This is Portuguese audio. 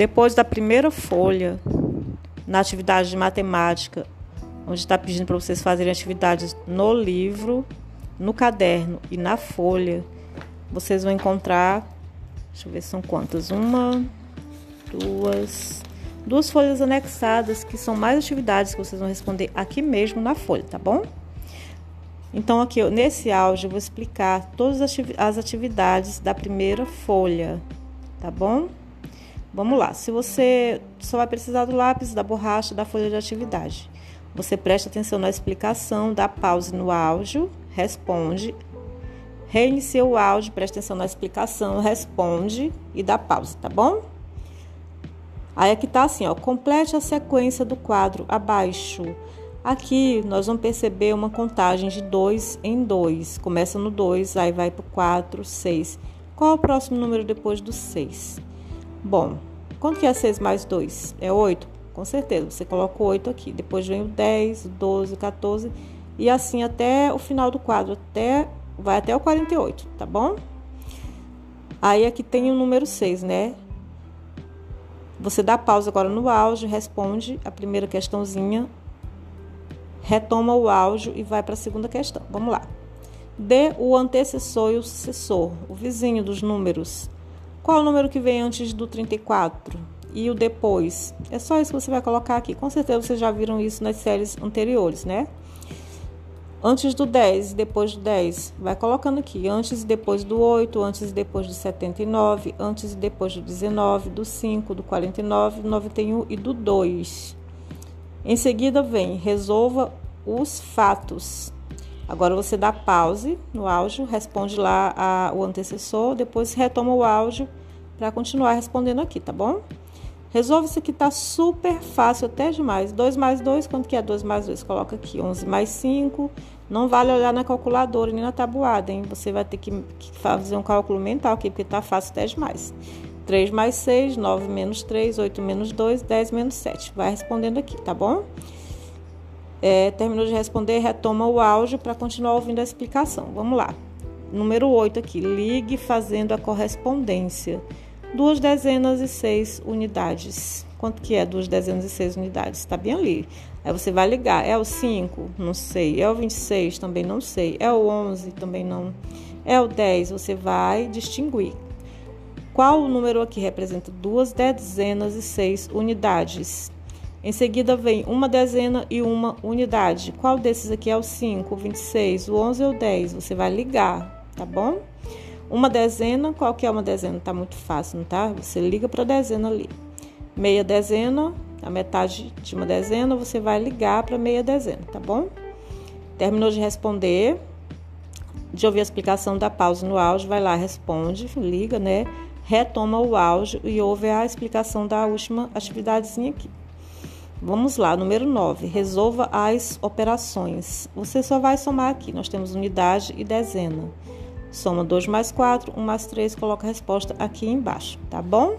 Depois da primeira folha, na atividade de matemática, onde está pedindo para vocês fazerem atividades no livro, no caderno e na folha, vocês vão encontrar, deixa eu ver são quantas, uma, duas, duas folhas anexadas que são mais atividades que vocês vão responder aqui mesmo na folha, tá bom? Então aqui nesse áudio eu vou explicar todas as atividades da primeira folha, tá bom? Vamos lá. Se você só vai precisar do lápis, da borracha, da folha de atividade. Você presta atenção na explicação, dá pause no áudio, responde, reinicia o áudio, presta atenção na explicação, responde e dá pausa, tá bom? Aí aqui tá assim, ó, complete a sequência do quadro abaixo. Aqui nós vamos perceber uma contagem de 2 em 2. Começa no 2, aí vai para o 4, 6. Qual é o próximo número depois do 6? Bom, quanto que é 6 mais 2? É 8? Com certeza, você coloca o 8 aqui. Depois vem o 10, 12, 14 e assim até o final do quadro, até vai até o 48, tá bom? Aí aqui tem o número 6, né? Você dá pausa agora no áudio, responde a primeira questãozinha, retoma o áudio e vai para a segunda questão. Vamos lá. Dê o antecessor e o sucessor, o vizinho dos números qual o número que vem antes do 34? E o depois? É só isso que você vai colocar aqui. Com certeza vocês já viram isso nas séries anteriores, né? Antes do 10 e depois do 10, vai colocando aqui. Antes e depois do 8, antes e depois do 79, antes e depois do 19, do 5, do 49, do 91 e do 2. Em seguida vem resolva os fatos. Agora você dá pause no áudio, responde lá a, o antecessor, depois retoma o áudio para continuar respondendo aqui, tá bom? Resolve isso aqui, tá super fácil, até demais. 2 mais 2, quanto que é 2 mais 2? Coloca aqui, 11 mais 5. Não vale olhar na calculadora nem na tabuada, hein? Você vai ter que, que fazer um cálculo mental aqui, porque tá fácil até demais. 3 mais 6, 9 menos 3, 8 menos 2, 10 menos 7. Vai respondendo aqui, tá bom? É, terminou de responder, retoma o áudio para continuar ouvindo a explicação. Vamos lá. Número 8 aqui. Ligue fazendo a correspondência. Duas dezenas e seis unidades. Quanto que é duas dezenas e seis unidades? Está bem ali. Aí você vai ligar. É o 5? Não sei. É o 26? Também não sei. É o 11? Também não. É o 10? Você vai distinguir. Qual o número aqui representa duas dezenas e seis unidades? Em seguida vem uma dezena e uma unidade. Qual desses aqui é o 5, o 26, o 11 ou o 10? Você vai ligar, tá bom? Uma dezena, qual que é uma dezena? Tá muito fácil, não tá? Você liga para a dezena ali. Meia dezena, a metade de uma dezena, você vai ligar para meia dezena, tá bom? Terminou de responder, de ouvir a explicação da pausa no áudio, vai lá, responde, liga, né? Retoma o áudio e ouve a explicação da última atividadezinha aqui. Vamos lá, número 9. Resolva as operações. Você só vai somar aqui. Nós temos unidade e dezena. Soma 2 mais 4, 1 mais 3, coloca a resposta aqui embaixo, tá bom?